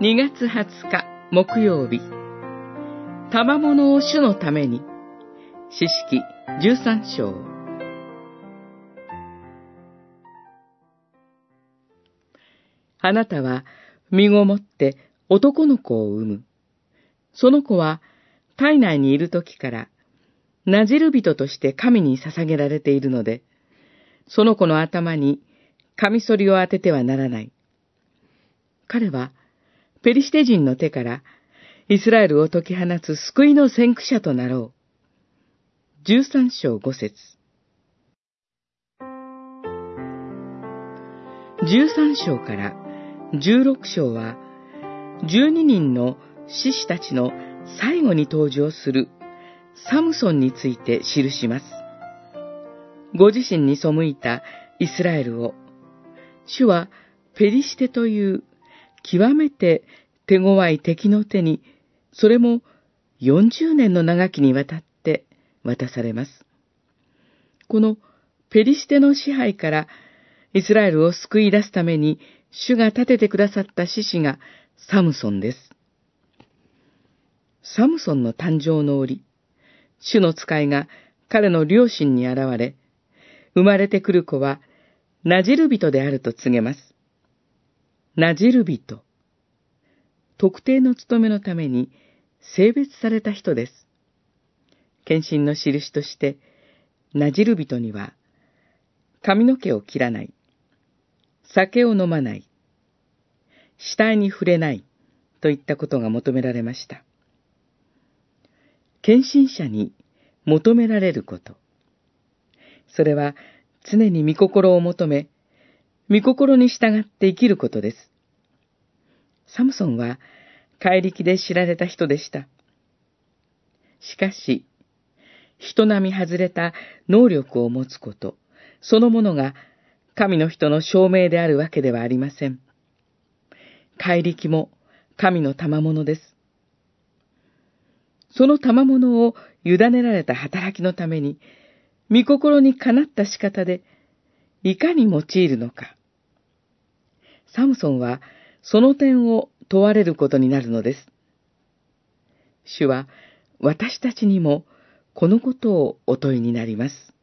2月20日木曜日賜物を主のために詩式13章あなたは身ごもって男の子を産む。その子は体内にいる時からなじる人として神に捧げられているので、その子の頭にカミソリを当ててはならない。彼はペリシテ人の手からイスラエルを解き放つ救いの先駆者となろう。十三章五節十三章から十六章は、十二人の獅子たちの最後に登場するサムソンについて記します。ご自身に背いたイスラエルを、主はペリシテという極めて手強い敵の手に、それも40年の長きにわたって渡されます。このペリシテの支配からイスラエルを救い出すために主が立ててくださった獅子がサムソンです。サムソンの誕生の折、主の使いが彼の両親に現れ、生まれてくる子はなじる人であると告げます。なじる人。特定の務めのために性別された人です。献身の印として、なじる人には、髪の毛を切らない、酒を飲まない、死体に触れないといったことが求められました。献身者に求められること。それは常に御心を求め、御心に従って生きることです。サムソンは怪力で知られた人でした。しかし、人並み外れた能力を持つこと、そのものが神の人の証明であるわけではありません。怪力も神の賜物です。その賜物を委ねられた働きのために、御心にかなった仕方で、いかに用いるのか。サムソンは、その点を問われることになるのです。主は、私たちにも、このことをお問いになります。